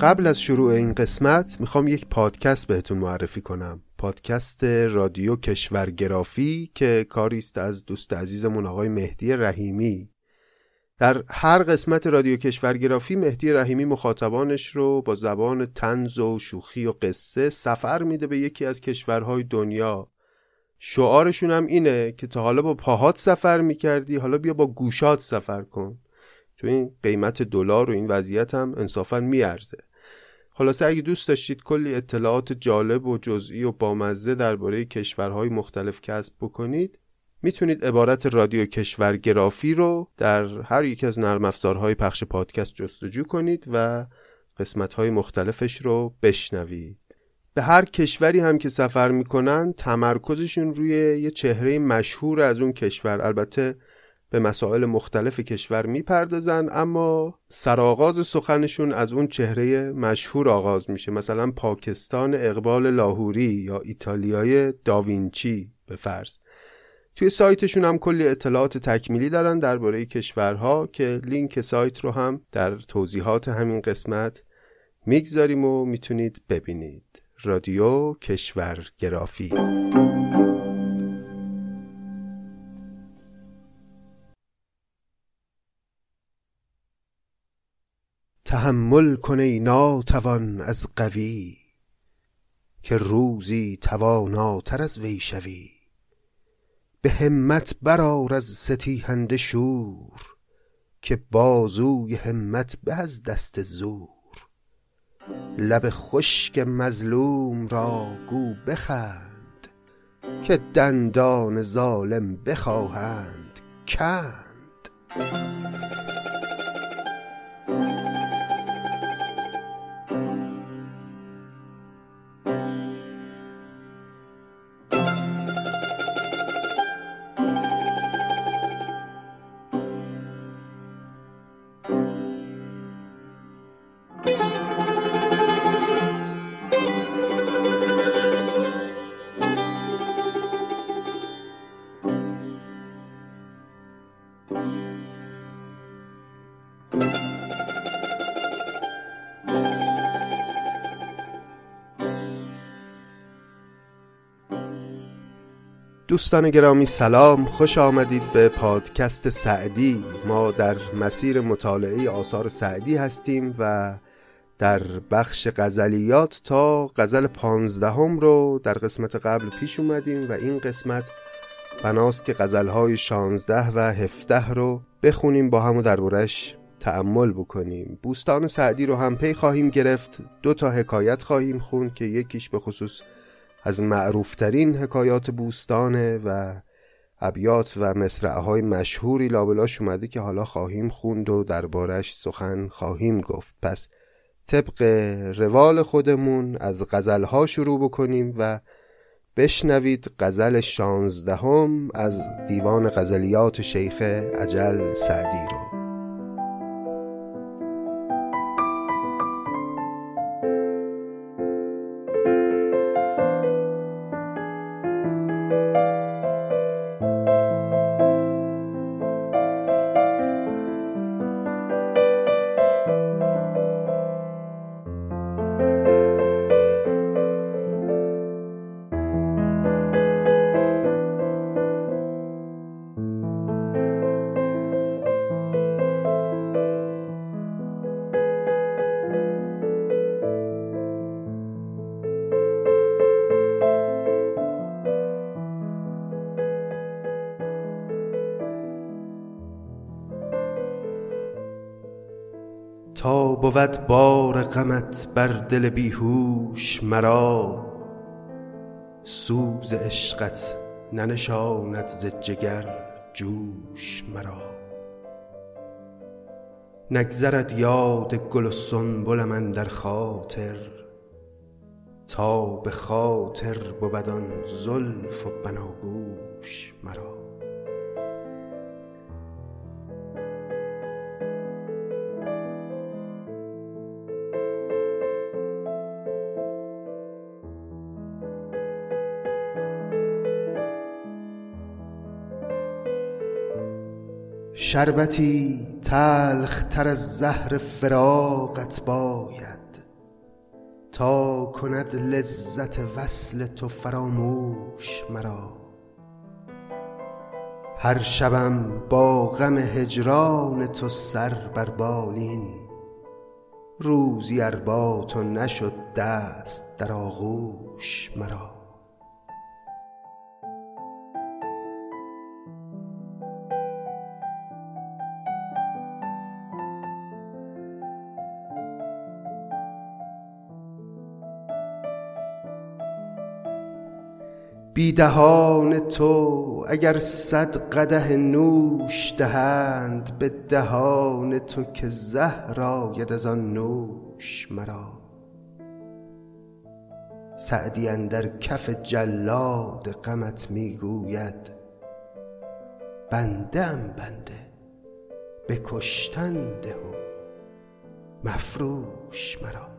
قبل از شروع این قسمت می‌خوام یک پادکست بهتون معرفی کنم. پادکست رادیو کشورگرافی که کاری است از دوست عزیزمون آقای مهدی رحیمی. در هر قسمت رادیو کشورگرافی مهدی رحیمی مخاطبانش رو با زبان تنز و شوخی و قصه سفر میده به یکی از کشورهای دنیا. شعارشون هم اینه که تا حالا با پاهات سفر می‌کردی حالا بیا با گوشات سفر کن. تو این قیمت دلار و این وضعیت هم انصافا میارزه. خلاصه اگه دوست داشتید کلی اطلاعات جالب و جزئی و بامزه درباره کشورهای مختلف کسب بکنید می‌تونید عبارت رادیو کشورگرافی رو در هر یک از نرم افزارهای پخش پادکست جستجو کنید و قسمتهای مختلفش رو بشنوید. به هر کشوری هم که سفر می‌کنن تمرکزشون روی یه چهره مشهور از اون کشور. البته به مسائل مختلف کشور می‌پردازن اما سرآغاز سخنشون از اون چهره مشهور آغاز میشه. مثلا پاکستان اقبال لاهوری یا ایتالیای داوینچی به فرض. توی سایتشون هم کلی اطلاعات تکمیلی دارن درباره کشورها که لینک سایت رو هم در توضیحات همین قسمت می‌گذاریم و می‌تونید ببینید. رادیو کشورگرافی. تحمل کن ای ناتوان از قوی که روزی تواناتر از وی شوی. به همت برآر از ستیهنده شور که بازوی همت به از دست زور. لب خشک مظلوم را گو بخند که دندان ظالم بخواهند کند. دوستان گرامی سلام. خوش آمدید به پادکست سعدی. ما در مسیر مطالعه آثار سعدی هستیم و در بخش غزلیات تا غزل پانزدهم رو در قسمت قبل پیش اومدیم و این قسمت بناست که غزلهای شانزده و هفته رو بخونیم با هم و دربارش تأمل بکنیم. بوستان سعدی رو هم پی خواهیم گرفت. دو تا حکایت خواهیم خوند که یکیش به خصوص از معروفترین حکایات بوستانه و ابیات و مصرعه های مشهوری لابلاش اومده که حالا خواهیم خوند و دربارش سخن خواهیم گفت. پس طبق روال خودمون از غزلها شروع بکنیم و بشنوید غزل شانزدهم از دیوان غزلیات شیخ عجل سعدی رو. بود بار غمت بر دل بیهوش مرا. سوز عشقت ننشاند ز جگر جوش مرا. نگذرد یاد گل و سنبلم اندر خاطر. تا به خاطر بود آن زلف و بناگوش مرا. شربتی تلخ تر از زهر فراقت باید تا کند لذت وصل تو فراموش مرا. هر شبم با غم هجران تو سر بر بالین روزی ار با تو نشد دست در آغوش مرا. بی دهان تو اگر صد قدح نوش دهند به دهان تو که زهر آید از آن نوش مرا. سعدی اندر کف جلاد غمت می گوید بنده ام بنده به کشتن ده و مفروش مرا.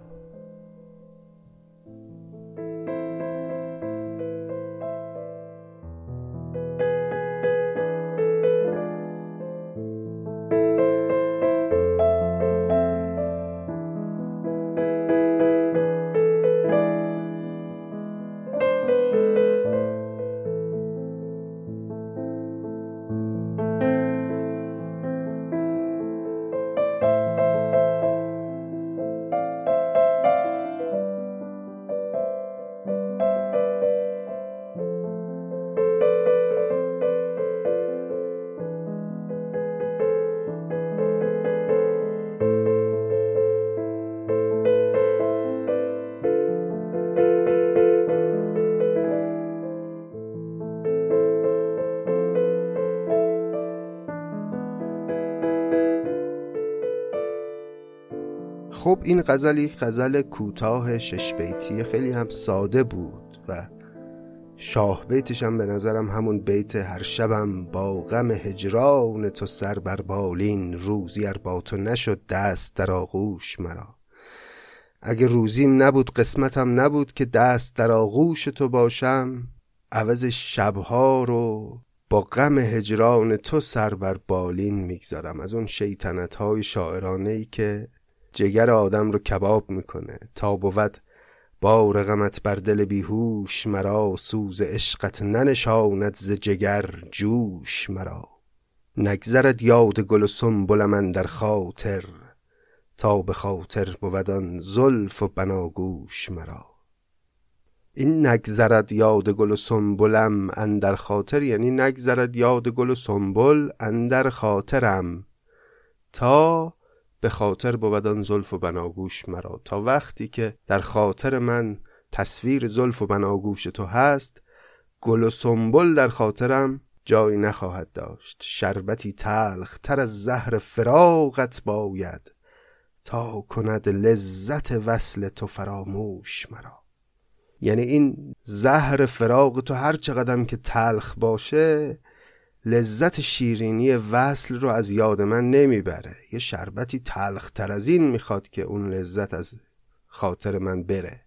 خب این غزلی غزل کوتاه شش بیتی خیلی هم ساده بود و شاه بیتش هم به نظرم همون بیت هر شبم با غم هجران تو سر بر بالین روزی ار با تو نشد دست در آغوش مرا. اگه روزیم نبود قسمتم نبود که دست در آغوش تو باشم عوض شبها رو با غم هجران تو سر بر بالین می‌گذارم. از اون شیطنت های شاعرانه ای که جگر آدم رو کباب می‌کنه. تا بود بار غمت بر دل بیهوش مرا سوز عشقت ننشاند ز جگر جوش مرا. نگذرد یاد گل و سنبل من در خاطر تا به خاطر بود آن زلف و بناگوش مرا. این نگذرد یاد گل و سنبلم اندر خاطر یعنی نگذرد یاد گل و سنبل اندر خاطرم. تا به خاطر آن زلف و بناگوش مرا. تا وقتی که در خاطر من تصویر زلف و بناگوش تو هست گل و سنبل در خاطرم جایی نخواهد داشت. شربتی تلخ تر از زهر فراغت باید تا کند لذت وصل تو فراموش مرا. یعنی این زهر فراغ تو هر چقدر که تلخ باشه لذت شیرینی وصل رو از یاد من نمی‌بره. یه شربتی تلختر از این می‌خواد که اون لذت از خاطر من بره.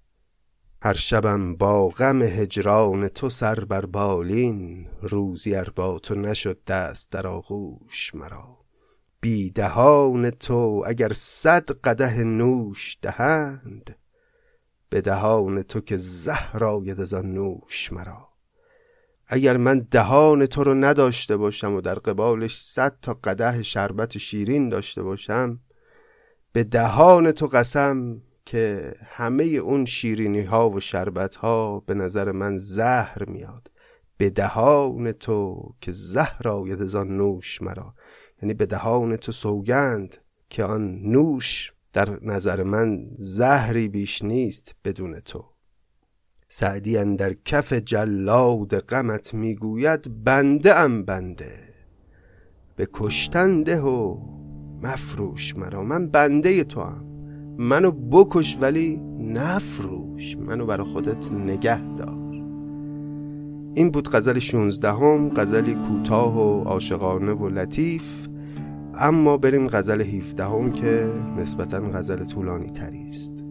هر شبم با غم هجران تو سر بر بالین روزی ار با تو نشد دست در آغوش مرا. بی دهان تو اگر صد قده نوش دهند به دهان تو که زهر آید از آن نوش مرا. اگر من دهان تو رو نداشته باشم و در قبالش صد تا قده شربت شیرین داشته باشم به دهان تو قسم که همه اون شیرینی ها و شربت ها به نظر من زهر میاد. به دهان تو که زهر آید از آن نوش مرا. یعنی به دهان تو سوگند که آن نوش در نظر من زهری بیش نیست بدون تو. سعدی اندر کف جلاد غمت می‌گوید بنده ام بنده. به کشتن ده و مفروش مرا من بنده تو هم منو بکش ولی نفروش منو برا خودت نگه دار. این بود غزل 16 هم غزلی کوتاه و عاشقانه و لطیف. اما بریم غزل 17 هم که نسبتا غزل طولانی تری است.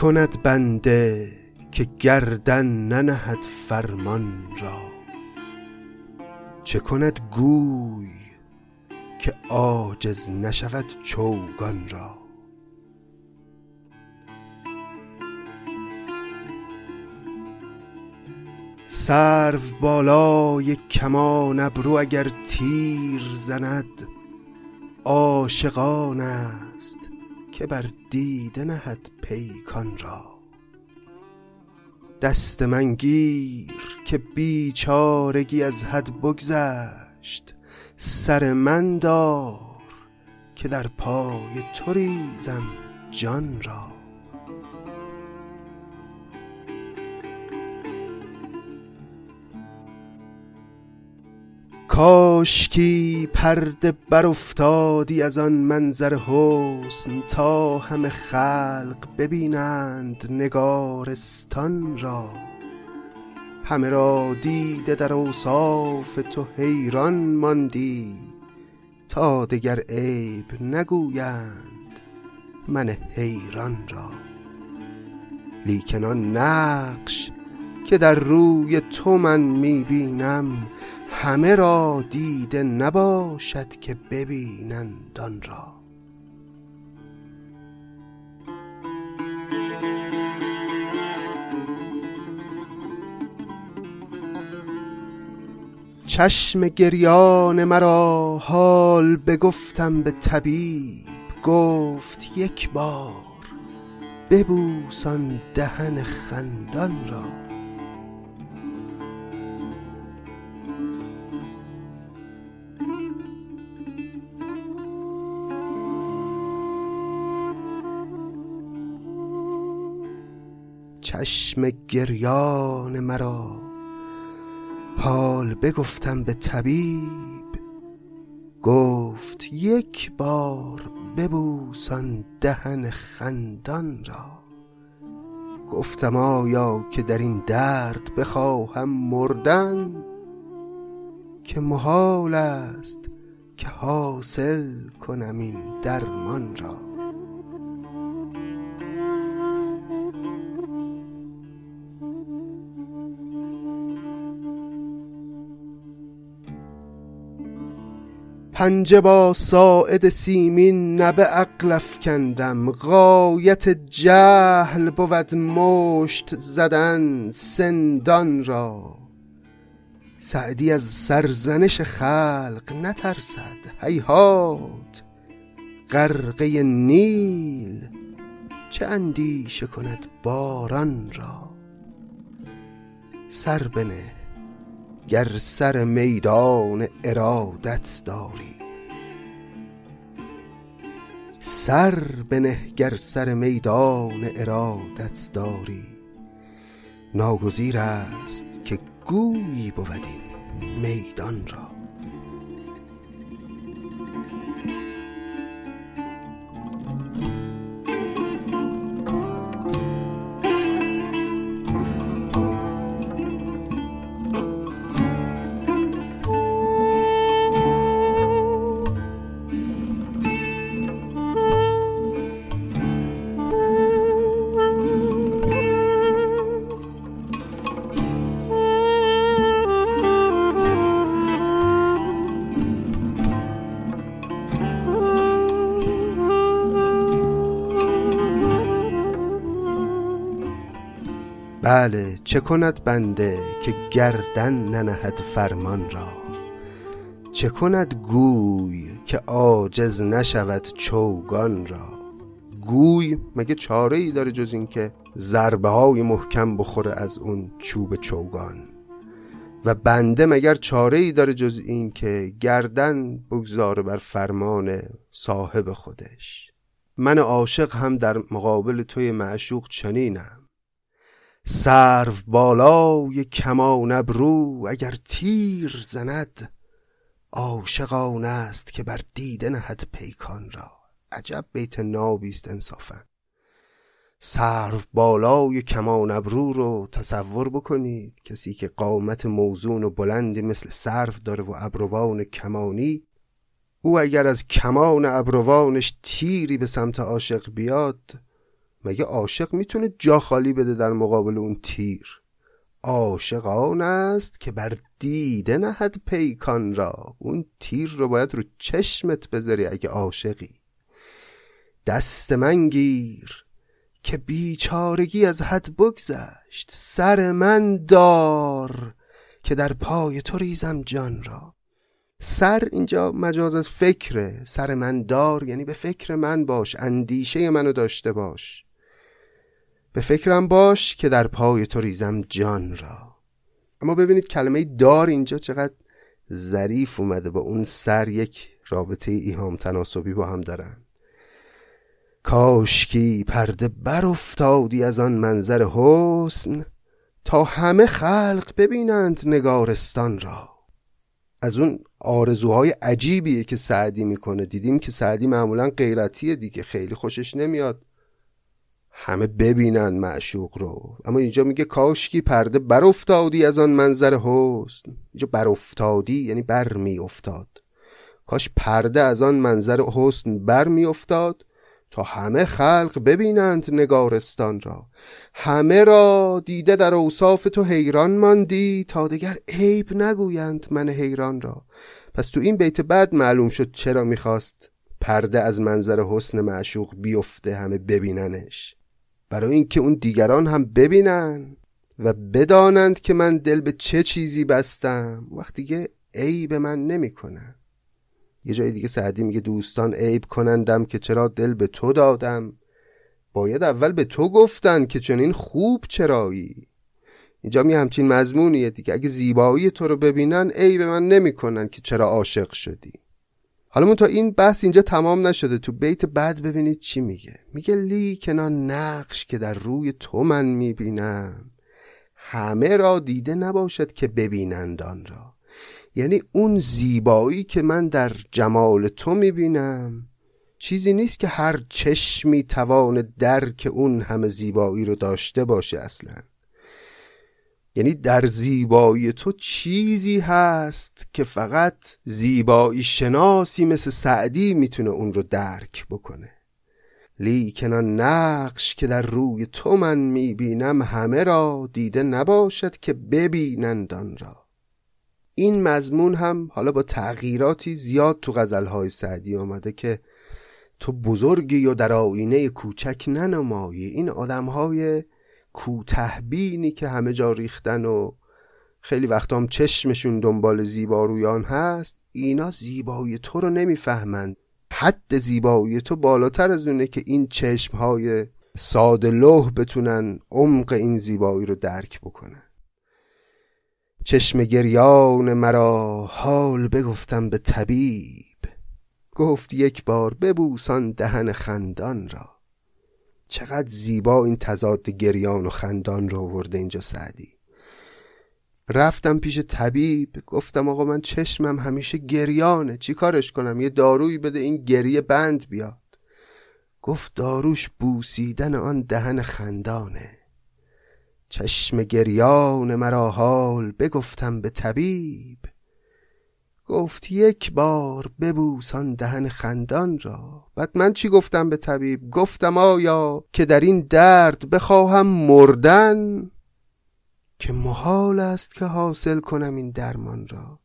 کند بنده که گردن ننهد فرمان را. چه کند گوی که عاجز نشود چوگان را. سرو بالای کمان ابرو اگر تیر زند عاشقان است که بر دیده نهد پیکان را. دست من گیر که بیچارگی از حد بگذشت. سر من دار که در پای تو ریزم جان را. کاشکی پرده بر افتادی از آن منظر حسن تا همه خلق ببینند نگارستان را. همه را دیده در اوصاف تو حیران ماندی تا دگر عیب نگویند من حیران را. لیکن آن نقش که در روی تو من می‌بینم همه را دیده نباشد که ببینند آن را. چشم گریان مرا حال بگفتم به طبیب گفت یک بار ببوسان دهن خندان را. چشم گریان مرا. حال بگفتم به طبیب. گفت یک بار ببوسان دهن خندان را. گفتم آیا که در این درد بخواهم مردن؟ که محال است که حاصل کنم این درمان را. پنجه با ساعد سیمین نبه عقل کندم غایت جهل بود مشت زدن سندان را. سعدی از سرزنش خلق نترسد. هیهات غرقه نیل چه اندیشه کند باران را. سر بنه گر سر میدان ارادت داری. سر بنه گر سر میدان ارادت داری. ناگزیر است که گویی بود این میدان را. بله چه کند بنده که گردن ننهد فرمان را؟ چه کند گوی که عاجز نشود چوگان را؟ گوی مگه چاره ای داره جز اینکه ضربه های محکم بخوره از اون چوب چوگان؟ و بنده مگر چاره ای داره جز این که گردن بگذاره بر فرمان صاحب خودش؟ من عاشق هم در مقابل توی معشوق چنینم. سرو بالای کمان ابرو اگر تیر زند عاشقان است که بر دیده نهد پیکان را. عجب بیت نابیست انصافا. سرو بالای کمان ابرو رو تصور بکنید کسی که قامت موزون و بلندی مثل سرو داره و ابروان کمانی او اگر از کمان ابروانش تیری به سمت عاشق بیاد مگه عاشق می‌تونه جا خالی بده در مقابل اون تیر؟ عاشق آن است که بر دیده نهد پیکان را. اون تیر رو باید رو چشمت بذاری اگه عاشقی. دست من گیر که بیچارگی از حد بگذشت. سر من دار که در پای تو ریزم جان را. سر اینجا مجاز از فکره سر من دار یعنی به فکر من باش. اندیشه منو داشته باش. به فکرم باش که در پای تو ریزم جان را. اما ببینید کلمه دار اینجا چقدر ظریف اومده با اون سر یک رابطه ایهام تناسبی با هم دارن. کاشکی پرده بر افتادی از آن منظر حسن تا همه خلق ببینند نگارستان را. از اون آرزوهای عجیبیه که سعدی می‌کنه. دیدیم که سعدی معمولا غیرتیه دیگه. خیلی خوشش نمیاد. همه ببینن معشوق رو. اما اینجا میگه کاشکی پرده بر افتادی از آن منظر حسن. اینجا بر افتادی یعنی بر می افتاد کاش پرده از آن منظر حسن بر می افتاد تا همه خلق ببینند نگارستان را. همه را دیده در اوصاف تو حیران ماندی تا دیگر عیب نگویند من حیران را. پس تو این بیت بعد معلوم شد چرا می‌خواست پرده از منظر حسن معشوق بیفته همه ببیننش. برای اینکه اون دیگران هم ببینن و بدانند که من دل به چه چیزی بستم. وقتی که عیب من نمی‌کنن یه جای دیگه سعدی میگه دوستان عیب کنندم که چرا دل به تو دادم. باید اول به تو گفتن که چنین خوب چرایی. اینجا می همچین مضمونیه دیگه. اگه زیبایی تو رو ببینن عیب من نمی‌کنن که چرا عاشق شدی. حالا تا این بحث اینجا تمام نشده. تو بیت بعد ببینید چی میگه. میگه لیکنا نقش که در روی تو من می‌بینم همه را دیده نباشد که ببینند آن را. یعنی اون زیبایی که من در جمال تو می‌بینم چیزی نیست که هر چشمی توان درک اون همه زیبایی رو داشته باشه اصلا. یعنی در زیبایی تو چیزی هست که فقط زیبایی شناسی مثل سعدی می‌تونه اون رو درک بکنه. لیکن نقش که در روی تو من می‌بینم همه را دیده نباشد که ببینند آن را. این مضمون هم حالا با تغییراتی زیاد تو غزلهای سعدی آمده که تو بزرگی و در آینه کوچک ننمایی. این آدمهای کوتهبینی که همه جا ریختن و خیلی وقتا هم چشمشون دنبال زیبارویان هست اینا زیبایی تو رو نمی‌فهمند. حد زیبایی تو بالاتر از اونه که این چشمهای ساده لوح بتونن عمق این زیبایی رو درک بکنن. چشم گریان مرا حال بگفتم به طبیب. گفت یک بار ببوسان دهن خندان را. چقدر زیبا این تضاد گریان و خندان رو آورده اینجا سعدی. رفتم پیش طبیب گفتم آقا من چشمم همیشه گریانه چی کارش کنم؟ یه دارویی بده این گریه بند بیاد. گفت داروش بوسیدن آن دهن خندانه. چشم گریان مرا حال بگفتم به طبیب. گفت یک بار ببوسان دهن خندان را. بعد من چی گفتم به طبیب؟ گفتم آیا که در این درد بخواهم مردن؟ که محال است که حاصل کنم این درمان را.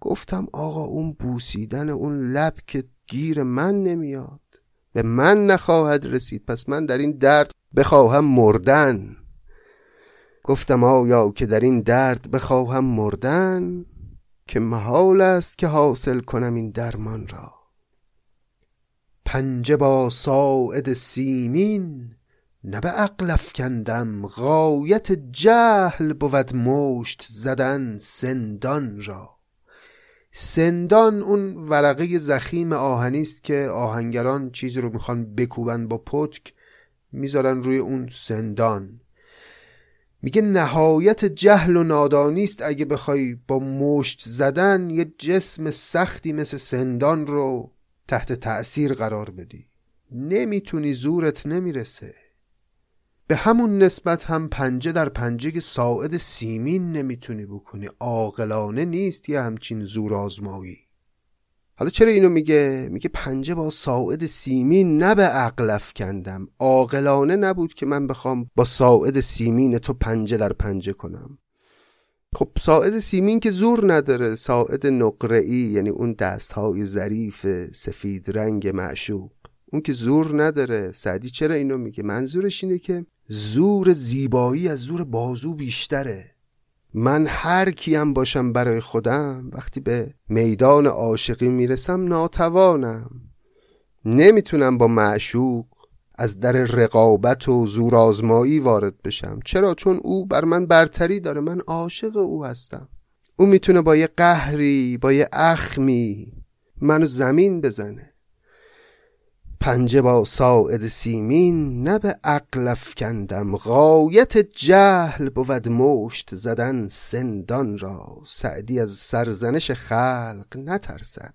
گفتم آقا اون بوسیدن اون لب که گیر من نمیاد به من نخواهد رسید پس من در این درد بخواهم مردن. گفتم آیا که در این درد بخواهم مردن؟ که محال است که حاصل کنم این درمان را. پنجه با ساعد سیمین نه به عقل افکندم غایت جهل بود مشت زدن سندان را. سندان اون ورقه زخیم آهنی است که آهنگران چیزی رو می‌خوان بکوبن با پتک می‌ذارن روی اون سندان. میگه نهایت جهل و نادانی اگه بخوای با مشت زدن یه جسم سختی مثل سندان رو تحت تأثیر قرار بدی. نمی‌تونی زورت نمی‌رسه. به همون نسبت هم پنجه در پنجه ساعد سیمین نمی‌تونی بکنی. عاقلانه نیست یه همچین زور آزمایی حالا چرا اینو میگه؟ میگه پنجه با ساعد سیمین نه به عقل کندم عاقلانه نبود که من بخوام با ساعد سیمین تو پنجه در پنجه کنم. خب ساعد سیمین که زور نداره. ساعد نقره‌ای یعنی اون دستهای ظریف سفید رنگ معشوق. اون که زور نداره. سعدی چرا اینو میگه؟ منظورش اینه که زور زیبایی از زور بازو بیشتره. من هر کیم باشم برای خودم وقتی به میدان عاشقی می‌رسم ناتوانم. نمی‌تونم با معشوق از در رقابت و زورآزمایی وارد بشم. چرا؟ چون او بر من برتری داره. من عاشق او هستم. او می‌تونه با یه قهری با یه اخمی منو زمین بزنه. پنجه با ساعد سیمین نه به عقل افکندم. غایت جهل بود مشت زدن سندان را. سعدی از سرزنش خلق نترسد.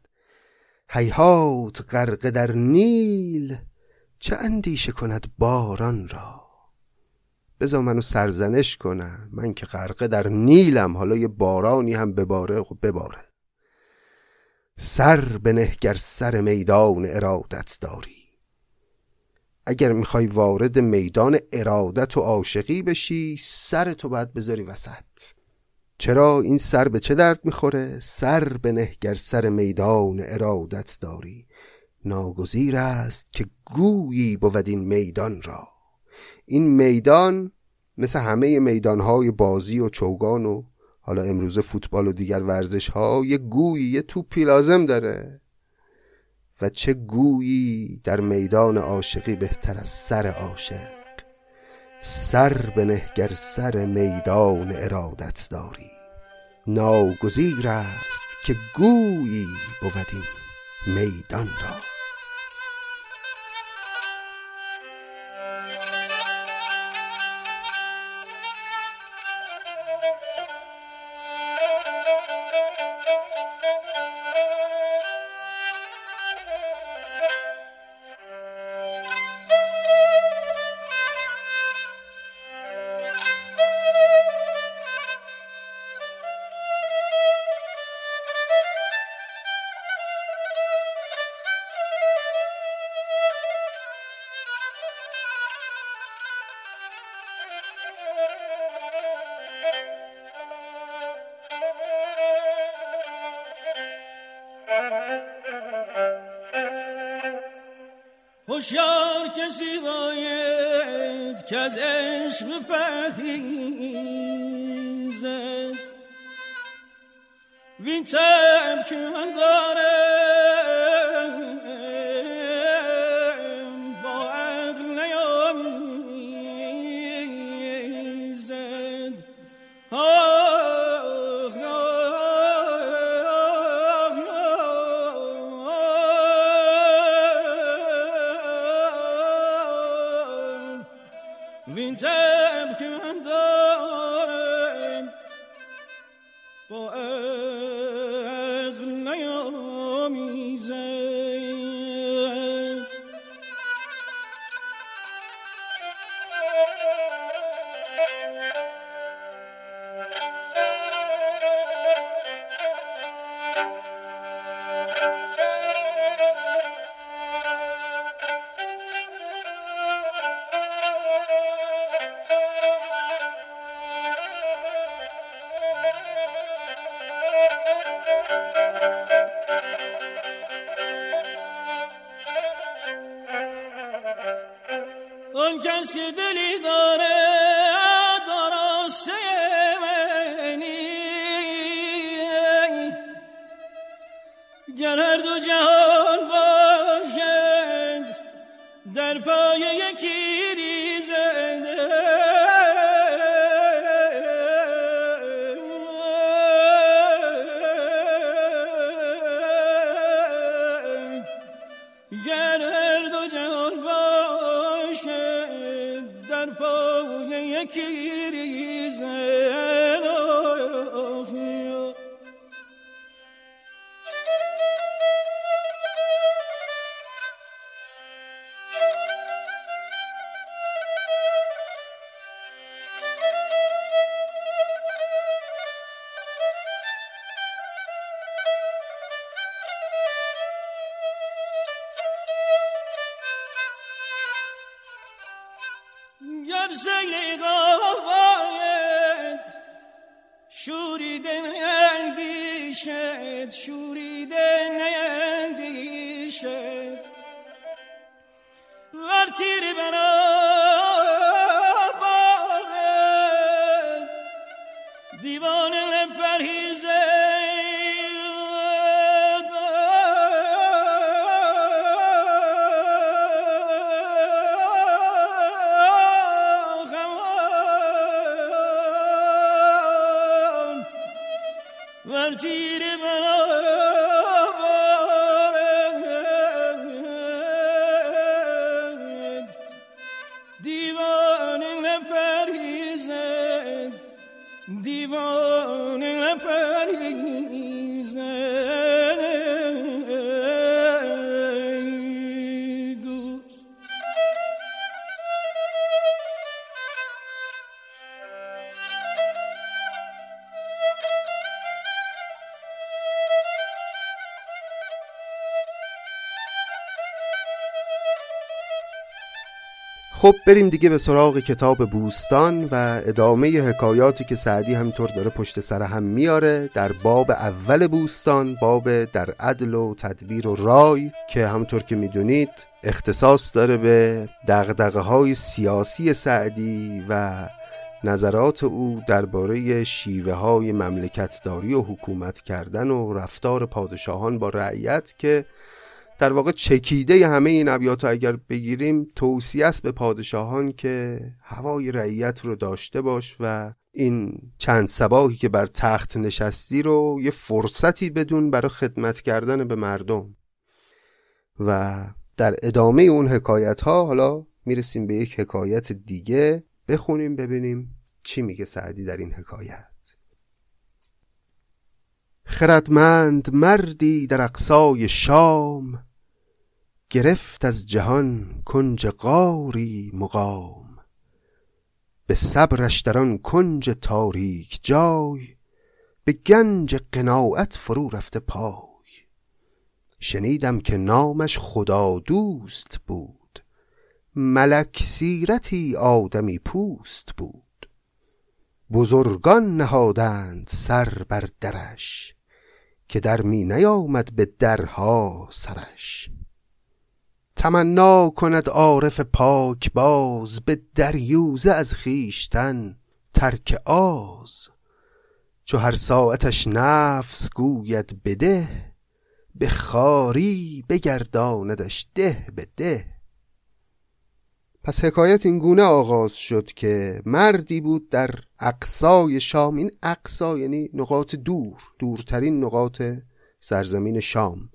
هیهات غرق در نیل چه اندیشه کند باران را؟ بذار منو سرزنش کنن من که غرقه در نیلم حالا یه بارانی هم بباره خب بباره. سر بنه گر سر میدان ارادت داری. اگر می‌خوای وارد میدان ارادت و عاشقی بشی سر تو باید بذاری وسط. چرا؟ این سر به چه درد می‌خوره؟ سر به گر سر میدان ارادت داری. ناگزیر است که گویی بود این میدان را. این میدان مثل همه میدانهای بازی و چوگان و حالا امروز فوتبال و دیگر ورزش ها یه گویی یه توپی لازم داره. و چه گویی در میدان عاشقی بهتر از سر عاشق؟ سر بنه گر سر میدان ارادت داری. ناگزیر است که گویی بود این میدان را. خب بریم دیگه به سراغ کتاب بوستان و ادامه حکایاتی که سعدی همینطور داره پشت سر هم میاره در باب اول بوستان باب در عدل و تدبیر و رای که همونطور که می‌دونید اختصاص داره به دغدغه های سیاسی سعدی و نظرات او درباره شیوه های مملکتداری و حکومت کردن و رفتار پادشاهان با رعیت که در واقع چکیده همه این ابیات اگر بگیریم توصیه است به پادشاهان که هوای رعیت رو داشته باش و این چند سباهی که بر تخت نشستی رو یه فرصتی بدون برای خدمت کردن به مردم. و در ادامه اون حکایت ها حالا می‌رسیم به یک حکایت دیگه. بخونیم ببینیم چی میگه سعدی در این حکایت. خردمند مردی در اقصای شام گرفت از جهان کنج غاری مقام. به صبرش در آن کنج تاریک جای به گنج قناعت فرو رفته پای. شنیدم که نامش خدا دوست بود ملک سیرتی آدمی پوست بود. بزرگان نهادند سر بر درش که در می نیامد به درها سرش. تمنا کند عارف پاک باز به دریوزه از خیشتن ترک آز. چو هر ساعتش نفس گوید بده به خاری بگرداندش ده به ده. پس حکایت این گونه آغاز شد که مردی بود در اقصای شام. این اقصا یعنی نقاط دور دورترین نقاط سرزمین شام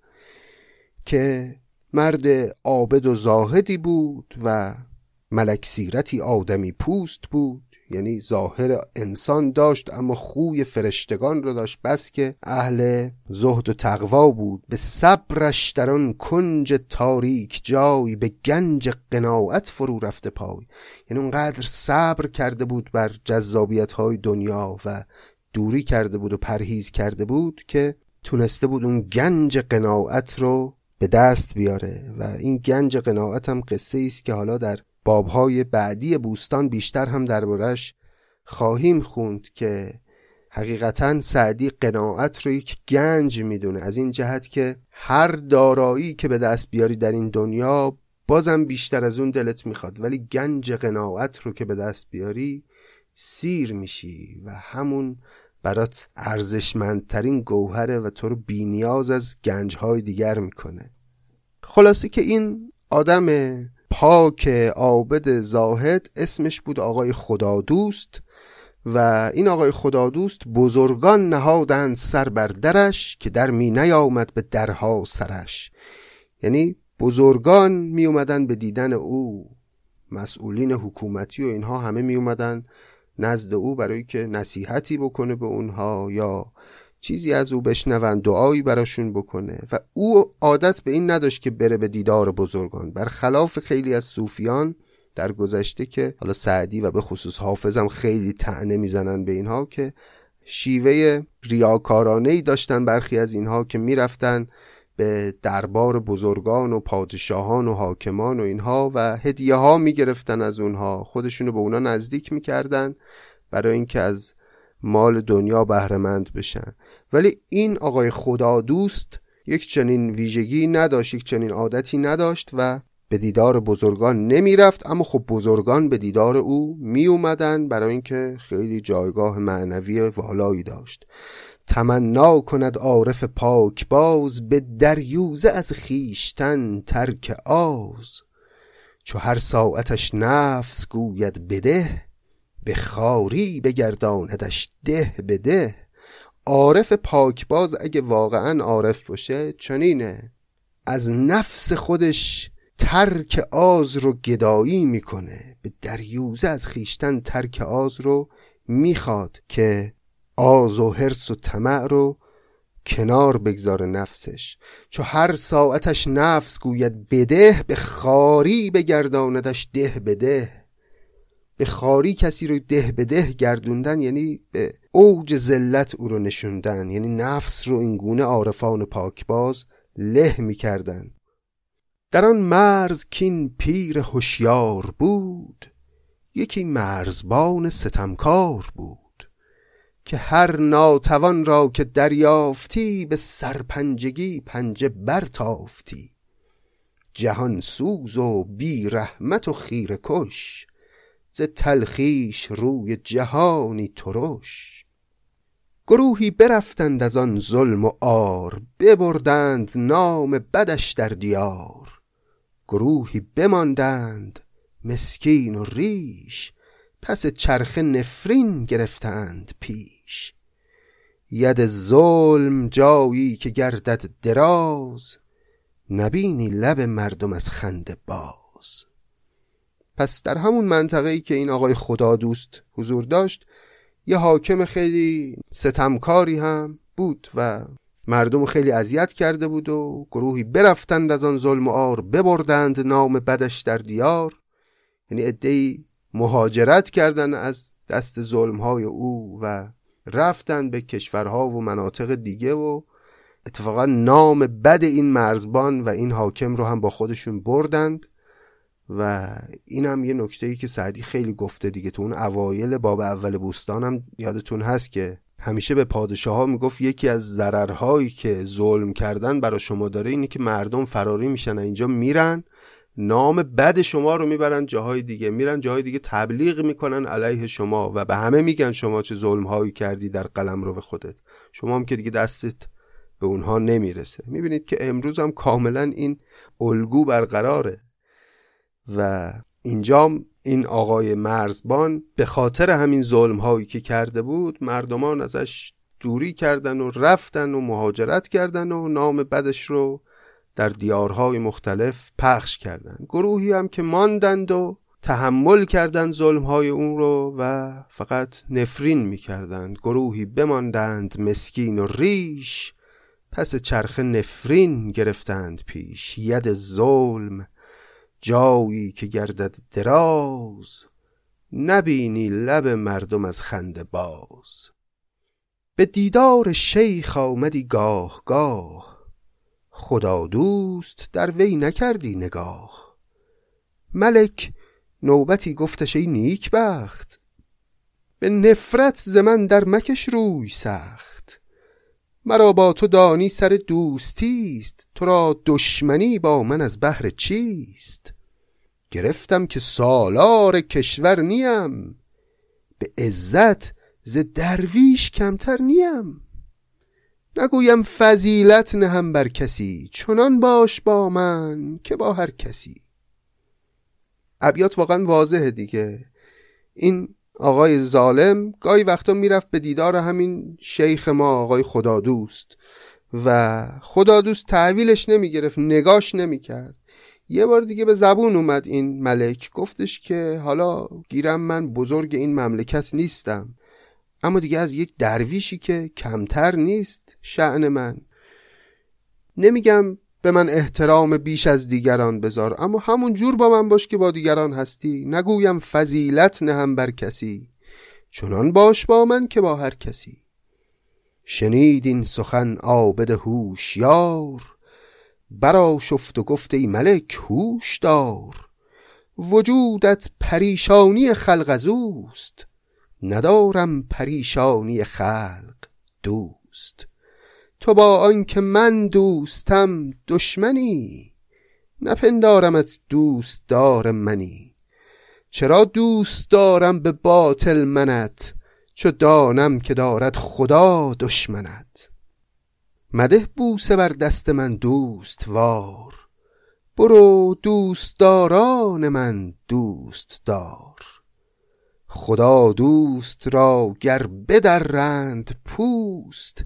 که مرد عابد و زاهدی بود و ملک سیرتی آدمی پوست بود. یعنی ظاهر انسان داشت اما خوی فرشتگان رو داشت. بس که اهل زهد و تقوا بود. به صبرش در آن کنج تاریک جای به گنج قناعت فرو رفته پای. یعنی اونقدر صبر کرده بود بر جذابیت های دنیا و دوری کرده بود و پرهیز کرده بود که تونسته بود اون گنج قناعت رو به دست بیاره و این گنج قناعت هم قصه است که حالا در بابهای بعدی بوستان بیشتر هم دربارش خواهیم خوند که حقیقتا سعدی قناعت رو یک گنج می‌دونه. از این جهت که هر دارایی که به دست بیاری در این دنیا بازم بیشتر از اون دلت می‌خواد. ولی گنج قناعت رو که به دست بیاری سیر میشی و همون برات ارزشمندترین گوهره و تو رو بینیاز از گنجهای دیگر می‌کنه. خلاصه که این آدم پاک عابد زاهد اسمش بود آقای خدادوست و این آقای خدادوست بزرگان نهادند سر بر درش که در می نیامد به درها سرش. یعنی بزرگان می اومدن به دیدن او مسئولین حکومتی و اینها همه می اومدن نزد او برای که نصیحتی بکنه به اونها یا چیزی از او بشنون دعایی براشون بکنه. و او عادت به این نداشت که بره به دیدار بزرگان. برخلاف خیلی از صوفیان در گذشته که حالا سعدی و به خصوص حافظم خیلی تعنه می‌زنن به اینها که شیوه ریاکارانه ای داشتن برخی از اینها که می‌رفتن به دربار بزرگان و پادشاهان و حاکمان و اینها و هدیه ها می‌گرفتن از اونها. خودشونو به اونا نزدیک می‌کردن برای اینکه از مال دنیا بهرهمند بشن. ولی این آقای خدا دوست یک چنین ویژگی نداشت یک چنین عادتی نداشت و به دیدار بزرگان نمی‌رفت. اما خب بزرگان به دیدار او می اومدن برای اینکه خیلی جایگاه معنوی والایی داشت. تمنا کند عارف پاک باز به دریوزه از خیشتن ترک آز. چو هر ساعتش نفس گوید بده به خاری بگرداندش ده بده عارف پاکباز اگه واقعا عارف باشه چنینه. از نفس خودش ترک آز رو گدایی می‌کنه. به دریوزه از خیشتن ترک آز رو می‌خواد که آز و حرس و طمع رو کنار بگذار نفسش چو هر ساعتش نفس گوید بده به خاری بگرداندش ده بده به خاری کسی رو ده به ده گردوندن یعنی به اوج ذلت او رو نشوندن یعنی نفس رو اینگونه عارفان پاکباز له می‌کردن. در آن مرز کین پیر هوشیار بود یکی مرزبان ستمکار بود. که هر ناتوان را که دریافتی به سرپنجگی پنجه برتافتی. جهان سوز و بی رحمت و خیر کش ز تلخیش روی جهانی ترش. گروهی برفتند از آن ظلم و آر ببردند نام بدش در دیار. گروهی بماندند مسکین و ریش پس چرخ نفرین گرفتند پیش. ید ظلم جایی که گردد دراز نبینی لب مردم از خنده باز. پس در همون منطقه ای که این آقای خدا دوست حضور داشت یه حاکم خیلی ستمکاری هم بود و مردم خیلی اذیت کرده بود و گروهی برفتند از آن ظلم و آر ببردند نام بدش در دیار. یعنی ادهی مهاجرت کردن از دست ظلم های او و رفتن به کشورها و مناطق دیگه و اتفاقا نام بد این مرزبان و این حاکم رو هم با خودشون بردند و این هم یه نکته ای که سعدی خیلی گفته دیگه تو اون اوایل باب اول بوستان هم یادتون هست که همیشه به پادشاه ها می‌گفت یکی از ضررهایی که ظلم کردن برای شما داره اینه که مردم فراری میشن اینجا میرن نام بد شما رو می‌برن جاهای دیگه میرن جاهای دیگه تبلیغ می‌کنن علیه شما و به همه میگن شما چه ظلم هایی کردی در قلم رو به خودت. شما هم که دیگه دستت به اونها نمی‌رسه. می‌بینید که امروز هم کاملا این الگو برقراره و اینجا این آقای مرزبان به خاطر همین ظلم هایی که کرده بود مردمان ازش دوری کردن و رفتن و مهاجرت کردن و نام بدش رو در دیارهای مختلف پخش کردند. گروهی هم که ماندند و تحمل کردند ظلمهای اون رو و فقط نفرین می‌کردند. گروهی بماندند مسکین و ریش پس چرخ نفرین گرفتند پیش. ید ظلم جایی که گردد دراز نبینی لب مردم از خنده باز. به دیدار شیخ آمدی گاه گاه خدا دوست در وی نکردی نگاه. ملک نوبتی گفتش ای نیک بخت به نفرت ز من در مکش روی سخت. مرا با تو دانی سر دوستیست تو را دشمنی با من از بهر چیست؟ گرفتم که سالار کشور نیم به عزت ز درویش کمتر نیم. نگویم فضیلت نهم بر کسی چنان باش با من که با هر کسی. ابیات واقعا واضحه دیگه. این آقای ظالم گاهی وقتا می‌رفت به دیدار همین شیخ ما آقای خدا دوست و خدا دوست تحویلش نمی‌گرفت نگاش نمی‌کرد. یه بار دیگه به زبون اومد این ملک. گفتش که حالا گیرم من بزرگ این مملکت نیستم. اما دیگه از یک درویشی که کمتر نیست شعن من. نمیگم به من احترام بیش از دیگران بذار اما همون جور با من باش که با دیگران هستی. نگویم فضیلت نهم بر کسی چنان باش با من که با هر کسی. شنید این سخن آبد هوشیار برا شفت و گفت ای ملک هوش دار. وجودت پریشانی خلق از اوست. ندارم پریشانی خلق دوست. تو با آنکه من دوستم دشمنی. نپندارمت دوست دار منی. چرا دوست دارم به باطل منت؟ چو دانم که دارد خدا دشمنت. مده بوسه بر دست من دوست وار برو دوستداران من دوست دار خدا دوست را گر بدرند پوست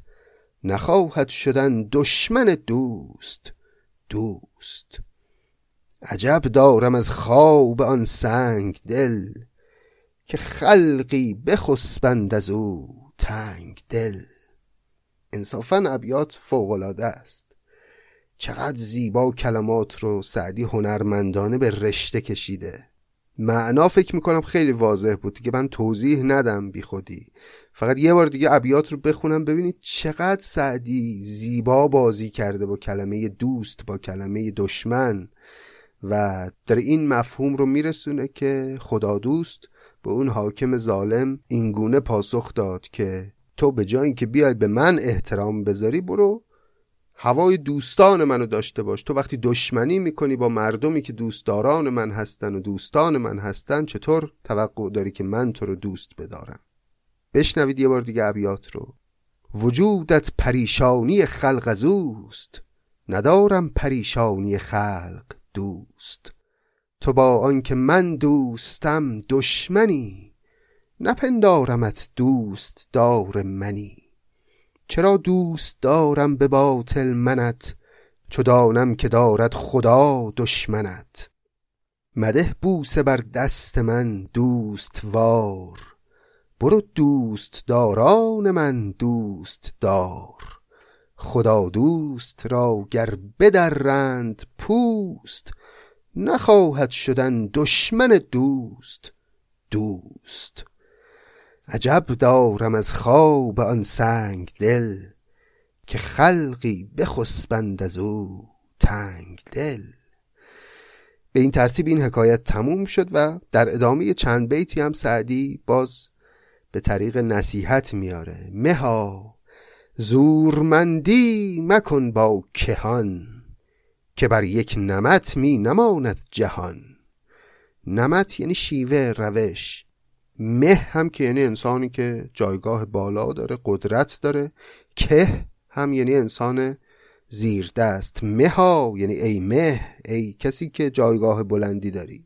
نخواهد شدن دشمن دوست دوست. عجب دارم از خواب آن سنگ دل که خلقی بخسبند از او تنگ دل. انصافا ابیات فوقالعاده است. چقدر زیبا کلمات رو سعدی هنرمندانه به رشته کشیده. معنا فکر می‌کنم خیلی واضح بود. که من توضیح ندم بی خودی. فقط یه بار دیگه ابیات رو بخونم ببینید چقدر سعدی زیبا بازی کرده با کلمه دوست با کلمه دشمن. و در این مفهوم رو میرسونه که خدا دوست به اون حاکم ظالم اینگونه پاسخ داد که تو به جای که بیای به من احترام بذاری برو هوای دوستان منو داشته باش. تو وقتی دشمنی می‌کنی با مردمی که دوستداران من هستن و دوستان من هستن چطور توقع داری که من تو رو دوست بدارم؟ بشنوید یه بار دیگه ابیات رو. وجودت پریشانی خلق از اوست. ندارم پریشانی خلق دوست. تو با آنکه من دوستم دشمنی. نپندارمت دوست دار منی. چرا دوست دارم به باطل منت؟ چو دانم که دارد خدا دشمنت. مده بوسه بر دست من دوست وار. برو دوست داران من دوست دار. خدا دوست را گر بدرند پوست نخواهد شدن دشمن دوست دوست. عجب دارم از خواب آن سنگ دل که خلقی بخسبند از او تنگ دل. به این ترتیب این حکایت تموم شد و در ادامه چند بیتی هم سعدی باز به طریق نصیحت میاره. مها زورمندی مکن با کهان که بر یک نمت می نماند جهان. نمت یعنی شیوه روش. مه هم که یعنی انسانی که جایگاه بالا داره قدرت داره. که هم یعنی انسان زیر دست مها یعنی ای مه ای کسی که جایگاه بلندی داری.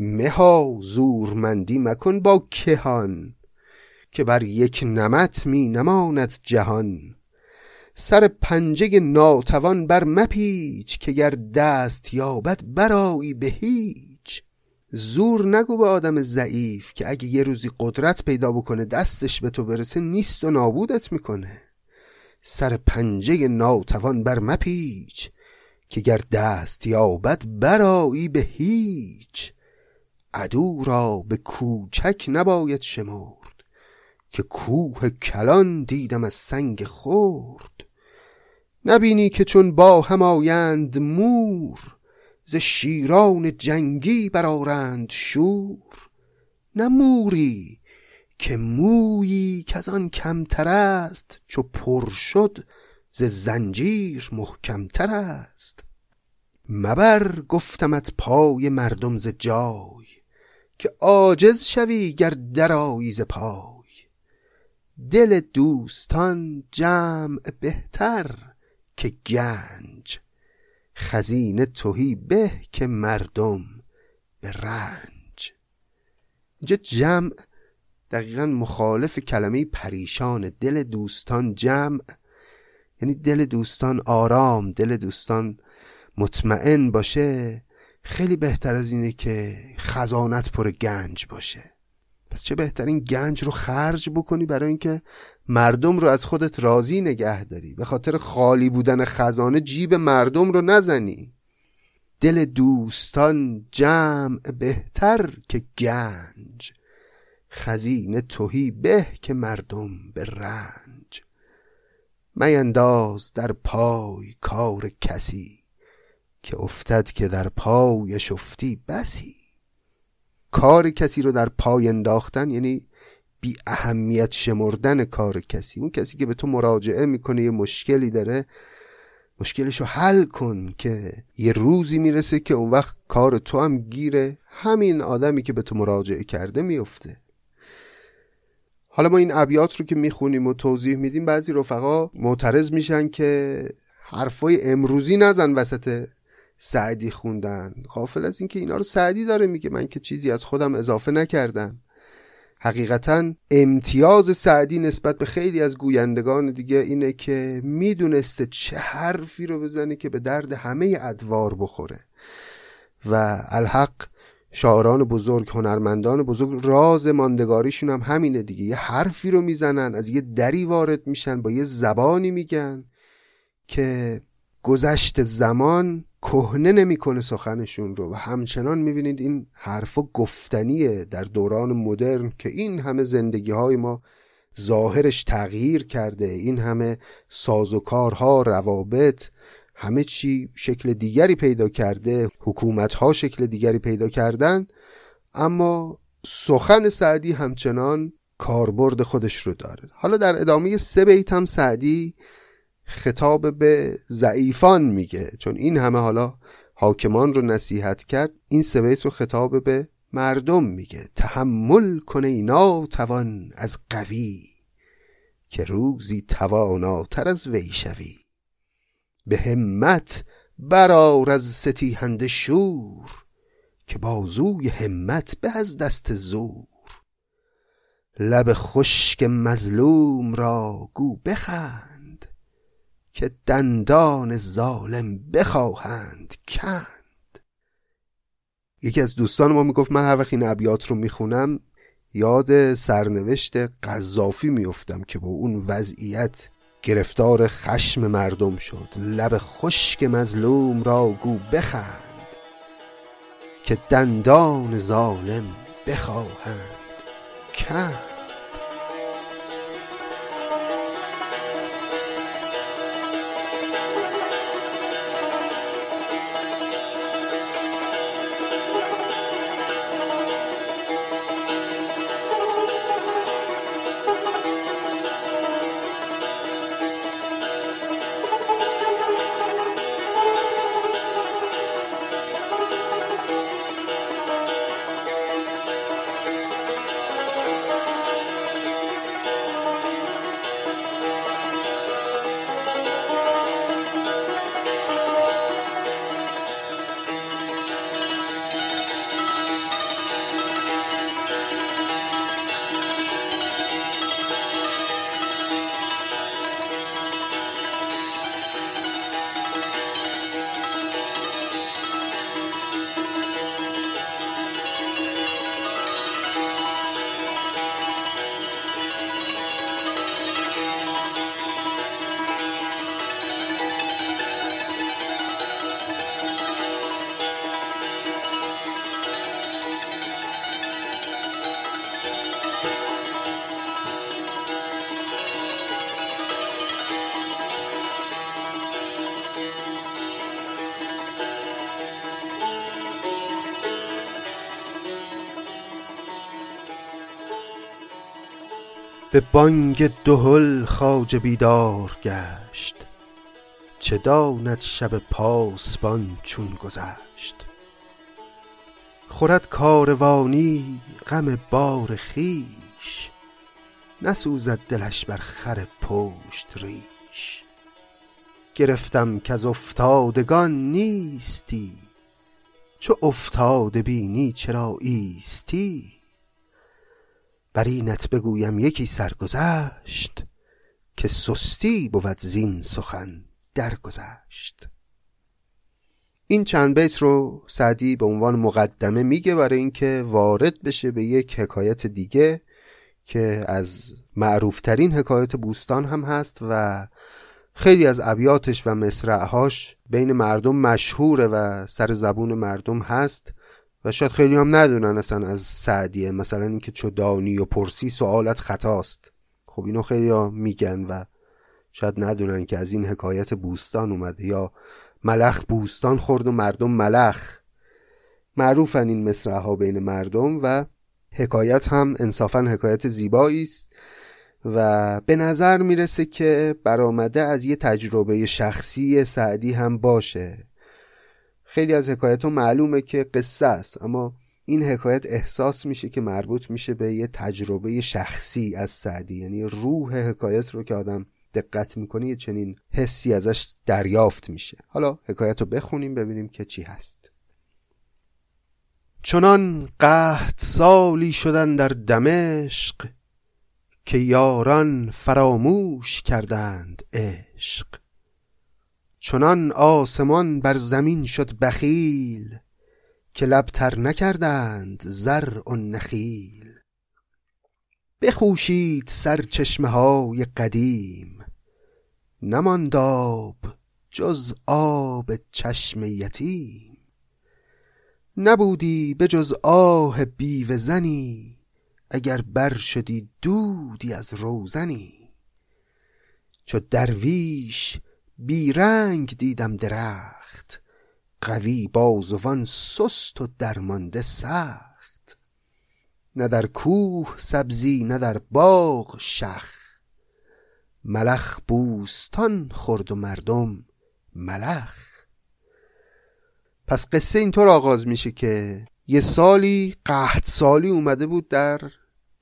مها زورمندی مکن با کهان که بر یک نمت می نماند جهان. سر پنجه ناتوان بر مپیچ که گر دست یابد برایی به هیچ. زور نگو به آدم ضعیف که اگه یه روزی قدرت پیدا بکنه دستش به تو برسه نیست و نابودت می‌کنه. سر پنجه ناتوان بر مپیچ که گر دست یابد برایی به هیچ. عدو را به کوچک نباید شمرد که کوه کلان دیدم از سنگ خورد نبینی که چون با هم آیند مور ز شیران جنگی برارند شور. نه موری که مویی که از آن کمتر است چو پر شد ز زنجیر محکمتر است. مبر گفتمت پای مردم ز جای که عاجز شوی گر درایی ز پای. دل دوستان جمع بهتر که گنج خزینه توهی به که مردم به رنج. اینجا جمع دقیقا مخالف کلمه پریشان دل دوستان جمع. یعنی دل دوستان آرام دل دوستان مطمئن باشه. خیلی بهتر از اینه که خزانت پر گنج باشه. پس چه بهترین گنج رو خرج بکنی برای اینکه مردم رو از خودت راضی نگه داری. به خاطر خالی بودن خزانه جیب مردم رو نزنی. دل دوستان جمع بهتر که گنج. خزینه توهی به که مردم به رنج. مینداز در پای کار کسی که افتد که در پای شفتی بسی. کار کسی رو در پای انداختن یعنی بی اهمیت شمردن کار کسی. اون کسی که به تو مراجعه می‌کنه یه مشکلی داره مشکلشو حل کن که یه روزی می‌رسه که اون وقت کار تو هم گیره. همین آدمی که به تو مراجعه کرده میفته حالا ما این ابیات رو که می‌خونیم و توضیح میدیم بعضی رفقا معترض میشن که حرفای امروزی نزن وسط سعدی خوندن. غافل از اینکه اینا رو سعدی داره میگه. من که چیزی از خودم اضافه نکردم. حقیقتا امتیاز سعدی نسبت به خیلی از گویندگان دیگه اینه که می‌دونسته چه حرفی رو بزنه که به درد همه ادوار بخوره. و الحق شاعران بزرگ هنرمندان بزرگ راز ماندگاریشون هم همینه دیگه. یه حرفی رو می‌زنن از یه دری وارد میشن با یه زبانی میگن که گذشت زمان کهنه نمی‌کنه سخنشون رو. و همچنان می‌بینید این حرفا گفتنیه در دوران مدرن که این همه زندگی های ما ظاهرش تغییر کرده. این همه سازوکارها روابط همه چی شکل دیگری پیدا کرده. حکومت ها شکل دیگری پیدا کردن. اما سخن سعدی همچنان کاربرد خودش رو داره. حالا در ادامه سه بیت هم سعدی خطاب به ضعیفان میگه. چون این همه حالا حاکمان رو نصیحت کرد این سه بیت رو خطاب به مردم میگه. تحمل کنه اینا توان از قوی که روزی تواناتر از وی شوی. به همت برار از ستیهند شور که بازوی همت به از دست زور. لب خشک مظلوم را گو بخند که دندان ظالم بخواهند کند. یکی از دوستان ما می‌گفت من هر وقت این ابیات رو می‌خونم یاد سرنوشت قذافی میفتم که با اون وضعیت گرفتار خشم مردم شد. لب خشک مظلوم را گو بخند که دندان ظالم بخواهند کند. به بانگ دهل خواجه بیدار گشت. چه داند شب پاسبان چون گذشت. خورد کاروانی غم بار خویش. نسوزد دلش بر خر پشت ریش. گرفتم کز افتادگان نیستی. چو افتاده بینی چرا ایستی؟ بر اینت بگویم یکی سرگذشت که سستی بود زین سخن درگذشت. این چند بیت رو سعدی به عنوان مقدمه میگه برای اینکه وارد بشه به یک حکایت دیگه که از معروفترین حکایت بوستان هم هست و خیلی از ابیاتش و مصرعهاش بین مردم مشهوره و سر زبون مردم هست. شاید خیلی هم ندونن اصلا از سعدیه. مثلا اینکه چو دانی و پرسی سوالت خطاست. خب اینو خیلی ها میگن و شاید ندونن که از این حکایت بوستان اومده یا ملخ بوستان خورد و مردم ملخ. معروفن این مصرع ها بین مردم و حکایت هم انصافا حکایت زیبایی است و به نظر می‌رسه که برآمده از یه تجربه شخصی سعدی هم باشه. خیلی از حکایت ها معلومه که قصه است اما این حکایت احساس میشه که مربوط میشه به یه تجربه شخصی از سعدی. یعنی روح حکایت رو که آدم دقت می‌کنه یه چنین حسی ازش دریافت میشه. حالا حکایت رو بخونیم ببینیم که چی هست. چنان قهد سالی شدن در دمشق که یاران فراموش کردند عشق. چنان آسمان بر زمین شد بخیل که لبتر نکردند زر و نخیل. بخوشید سر چشمه های قدیم نماند آب جز آب چشم یتیم. نبودی به جز آه بیوه زنی اگر بر شدی دودی از روزنی. چو درویش بیرنگ دیدم درخت. قوی بازوان سست و درمانده سخت. نه در کوه سبزی نه در باغ شخ. ملخ بوستان خورد و مردم ملخ. پس قصه اینطور آغاز میشه که یه سالی قحط سالی اومده بود در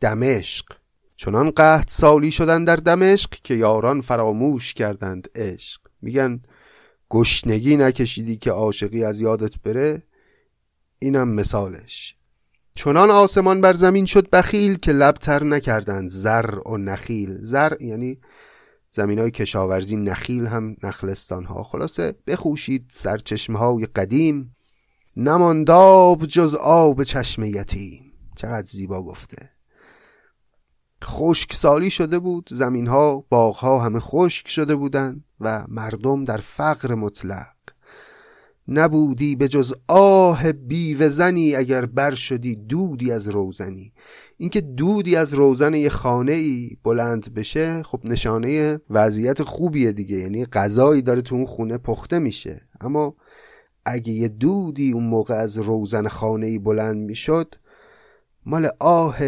دمشق. چنان قحط سالی شدن در دمشق که یاران فراموش کردند عشق. میگن گشنگی نکشیدی که عاشقی از یادت بره اینم مثالش. چنان آسمان بر زمین شد بخیل که لبتر نکردند زر و نخیل. زر یعنی زمین های کشاورزی نخیل هم نخلستان ها خلاصه بخوشید سرچشمه های قدیم نمانداب جز آب چشم یتیم. چقدر زیبا گفته. خشک سالی شده بود زمین ها باغ ها همه خشک شده بودند. و مردم در فقر مطلق. نبودی به جز آه بیوه زنی اگر بر شدی دودی از روزنی. اینکه دودی از روزن یه خانه ای بلند بشه خب نشانه وضعیت خوبیه دیگه یعنی غذایی داره تو اون خونه پخته میشه. اما اگه یه دودی اون موقع از روزن خانه ای بلند می‌شد مال آه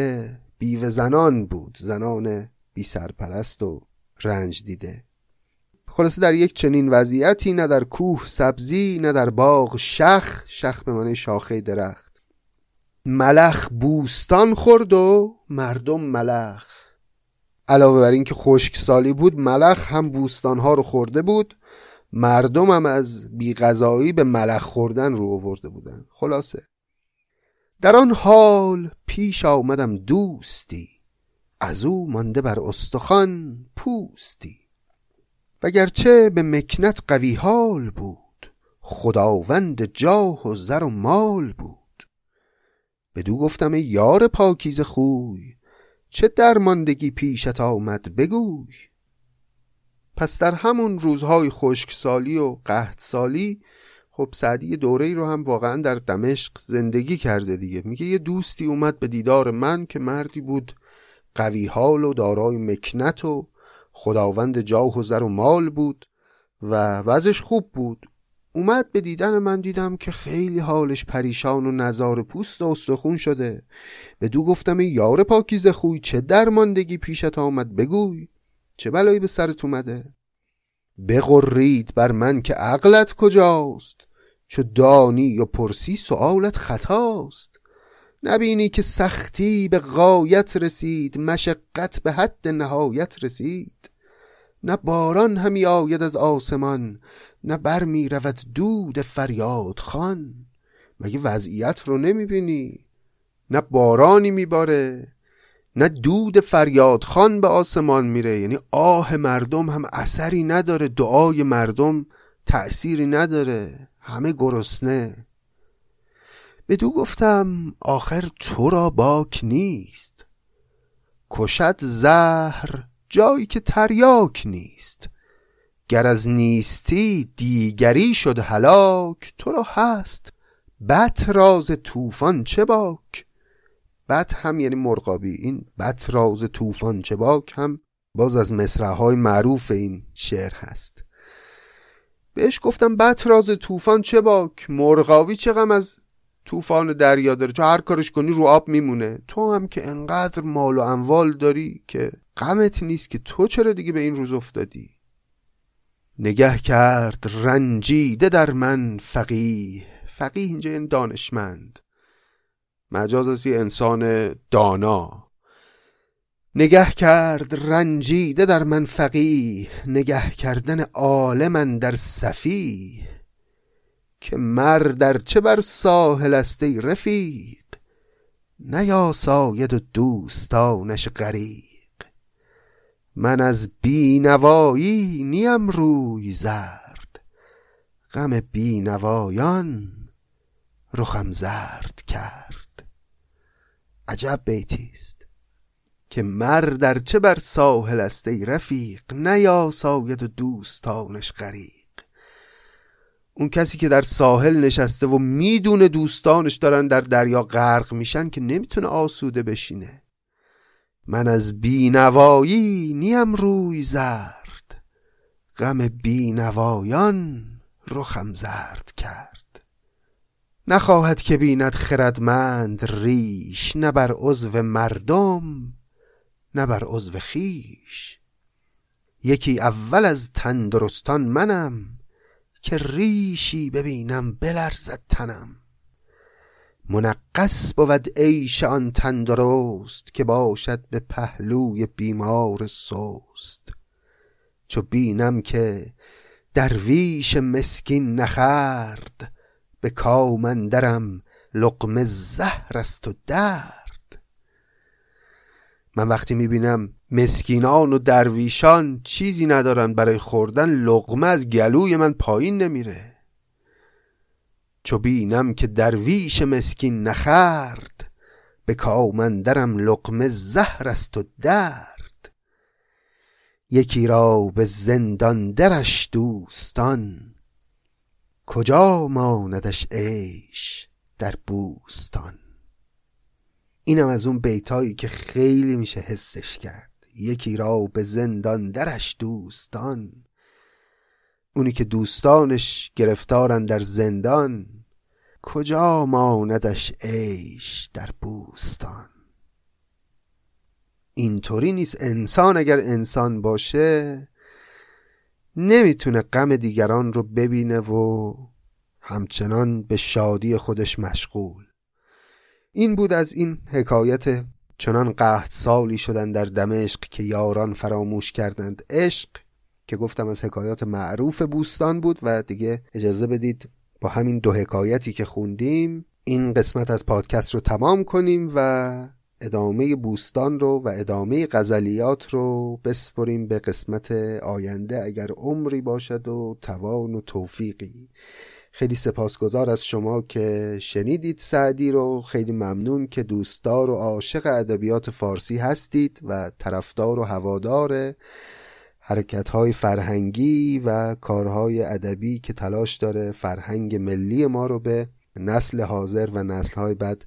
بیوه زنان بود. زنان بی سرپرست و رنج دیده. خلاصه در یک چنین وضعیتی نه در کوه سبزی نه در باغ شخ شخ به معنی شاخه درخت. ملخ بوستان خورد و مردم ملخ. علاوه بر اینکه خشک سالی بود ملخ هم بوستان ها رو خورده بود. مردم هم از بیغذایی به ملخ خوردن رو آورده بودن. خلاصه. در آن حال پیش آمدم دوستی. از او مانده بر استخوان پوستی. وگرچه به مکنت قوی حال بود خداوند جاه و زر و مال بود. بدو گفتم یار پاکیز خوی چه درماندگی پیشت آمد بگوی. پس در همون روزهای خشکسالی و قحط سالی خب سعدی دوره ای رو هم واقعا در دمشق زندگی کرده دیگه. میگه یه دوستی اومد به دیدار من که مردی بود قوی حال و دارای مکنت و خداوند جاه و زر و مال بود و وضعش خوب بود. اومد به دیدن من دیدم که خیلی حالش پریشان و نزار پوست و استخون شده. به دو گفتم یار پاکیز خوی چه درماندگی پیشت آمد؟ بگوی. چه بلایی به سرت اومده؟ بغرید بر من که عقلت کجاست؟ چو دانی و پرسی سؤالت خطاست. نبینی که سختی به غایت رسید مشقت به حد نهایت رسید. نه باران همی آید از آسمان نه بر می رود دود فریاد خان مگه وضعیت رو نمی بینی؟ نه بارانی میباره نه دود فریاد خان به آسمان میره. یعنی آه مردم هم اثری نداره دعای مردم تأثیری نداره. همه گرسنه. بدو گفتم آخر تو را باک نیست. کشد زهر جایی که تریاک نیست. گر از نیستی دیگری شد هلاک تو را هست بط راز طوفان چه باک؟ بط هم یعنی مرغابی این بط راز طوفان چه باک هم باز از مصرعهای معروف این شعر هست. بهش گفتم بطراز طوفان چه باک؟ مرغاوی چه غم از طوفان دریا داره. تو هر کارش کنی رو آب میمونه. تو هم که انقدر مال و اموال داری که غمت نیست که تو چرا دیگه به این روز افتادی. نگه کرد رنجیده در من فقیه. فقیه اینجا این دانشمند. مجاز از انسان دانا. نگه کرد رنجیده در من فقیه. نگه کردن عالمن در صفی که مر در چه بر ساحل است ای رفیق؟ نیاساید و دوستانش غریق؟ من از بینوایی نیم روی زرد غم بینوایان رخم زرد کرد. عجب بیتیست که مر در چه بر ساحل است ای رفیق؟ نیاساید و دوستانش غریق؟ اون کسی که در ساحل نشسته و می‌دونه دوستانش دارن در دریا غرق میشن که نمی‌تونه آسوده بشینه. من از بینوایی نیم روی زرد غم بینوایان رخم زرد کرد. نخواهد که بیند خردمند ریش نه بر عضو مردم نه بر عضو خیش. یکی اول از تندرستان منم که ریشی ببینم بلرزد تنم. منقص بود عیش آن تندرست که باشد به پهلوی بیمار سست. چو بینم که درویش مسکین نخرد به کامندرم لقمه زهر است و درد. من وقتی می‌بینم مسکینان و درویشان چیزی ندارن برای خوردن لقمه از گلوی من پایین نمیره. چو بینم که درویش مسکین نخرد به کامندرم لقمه زهر است و درد. یکی را به زندان درش دوستان کجا ماندش عیش در بوستان؟ اینم از اون بیتایی که خیلی میشه حسش کرد. یکی را به زندان درش دوستان. اونی که دوستانش گرفتارن در زندان کجا ماندش عیش در بوستان؟ اینطوری نیست انسان اگر انسان باشه نمی‌تونه غم دیگران رو ببینه و همچنان به شادی خودش مشغول. این بود از این حکایت چنان قهد سالی شدن در دمشق که یاران فراموش کردند. عشق که گفتم از حکایات معروف بوستان بود و دیگه اجازه بدید با همین دو حکایتی که خوندیم این قسمت از پادکست رو تمام کنیم و ادامه بوستان رو و ادامه غزلیات رو بسپریم به قسمت آینده. اگر عمری باشد و توان و توفیقی. خیلی سپاسگزار از شما که شنیدید سعدی رو. خیلی ممنون که دوستدار و عاشق ادبیات فارسی هستید و طرفدار و هوادار حرکت های فرهنگی و کارهای ادبی که تلاش داره فرهنگ ملی ما رو به نسل حاضر و نسل های بعد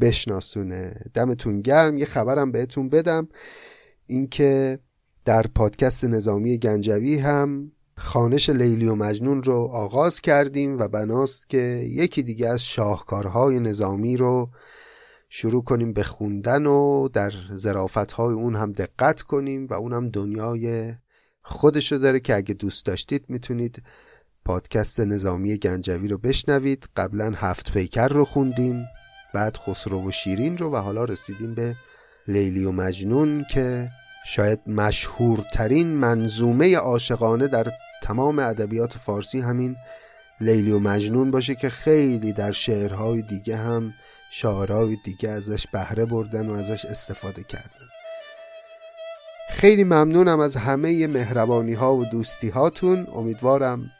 بشناسونه. دمتون گرم. یه خبرم بهتون بدم. اینکه در پادکست نظامی گنجوی هم خانش لیلی و مجنون رو آغاز کردیم و بناست که یکی دیگه از شاهکارهای نظامی رو شروع کنیم به خوندن و در های اون هم دقت کنیم و اون هم دنیای خودشو داره که اگه دوست داشتید می‌تونید پادکست نظامی گنجوی رو بشنوید. قبلا هفت پیکر رو خوندیم بعد خسرو و شیرین رو و حالا رسیدیم به لیلی و مجنون که شاید مشهورترین منظومه عاشقانه در تمام ادبیات فارسی همین لیلی و مجنون باشه که خیلی در شعرهای دیگه هم شاعرهای دیگه ازش بهره بردن و ازش استفاده کردن. خیلی ممنونم از همه مهربانی ها و دوستی هاتون امیدوارم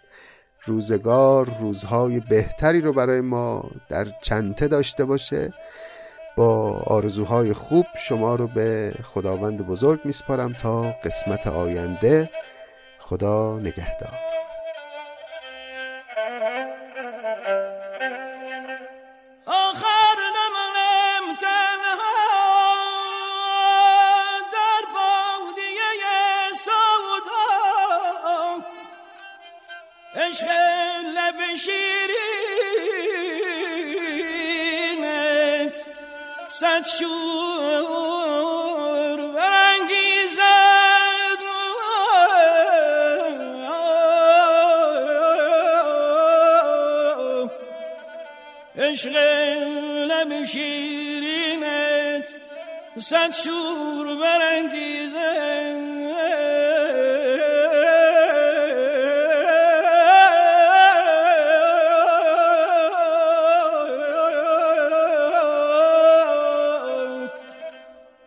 روزگار روزهای بهتری رو برای ما در چنته داشته باشه. با آرزوهای خوب شما رو به خداوند بزرگ میسپارم تا قسمت آینده. خدا نگهدار. عشق لب شیرینت صد شور عشق لب شیرینت صد شور برانگیزد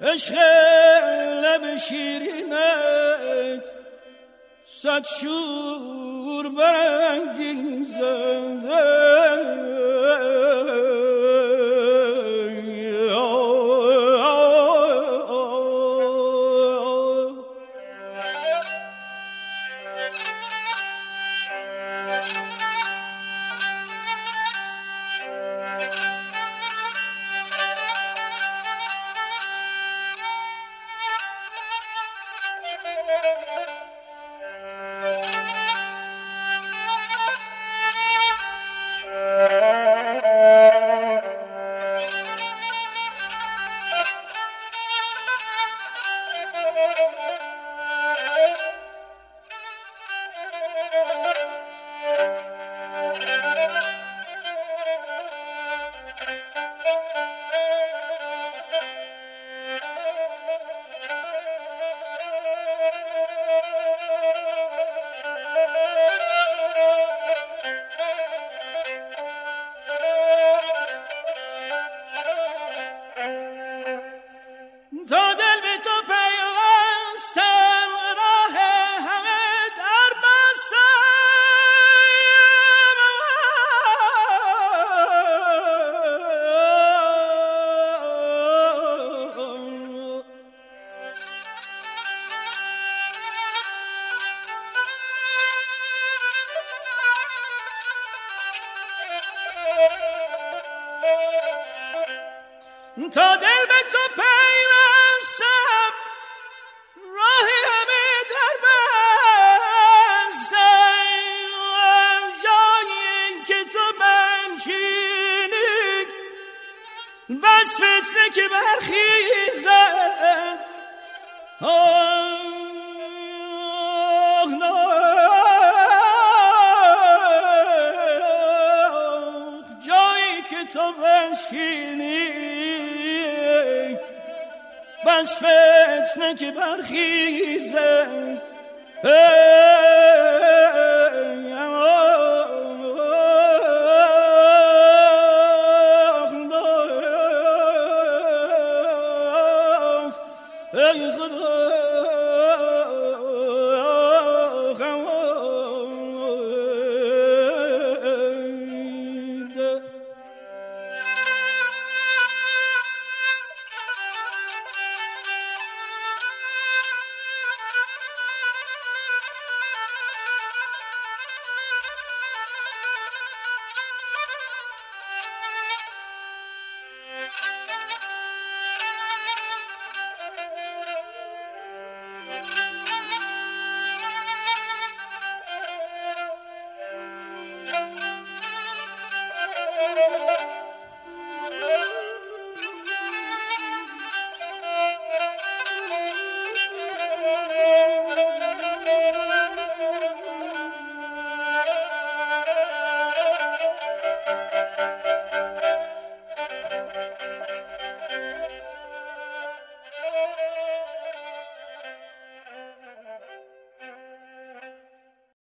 عشق لب شیرینت صد شور برانگیزد تا دل به تو پیوستم راه همه در بستم جایی که تو منشینی بس فتنه که برخیزد. جایی که تو بنشینی. بس فتنه که برخیزه.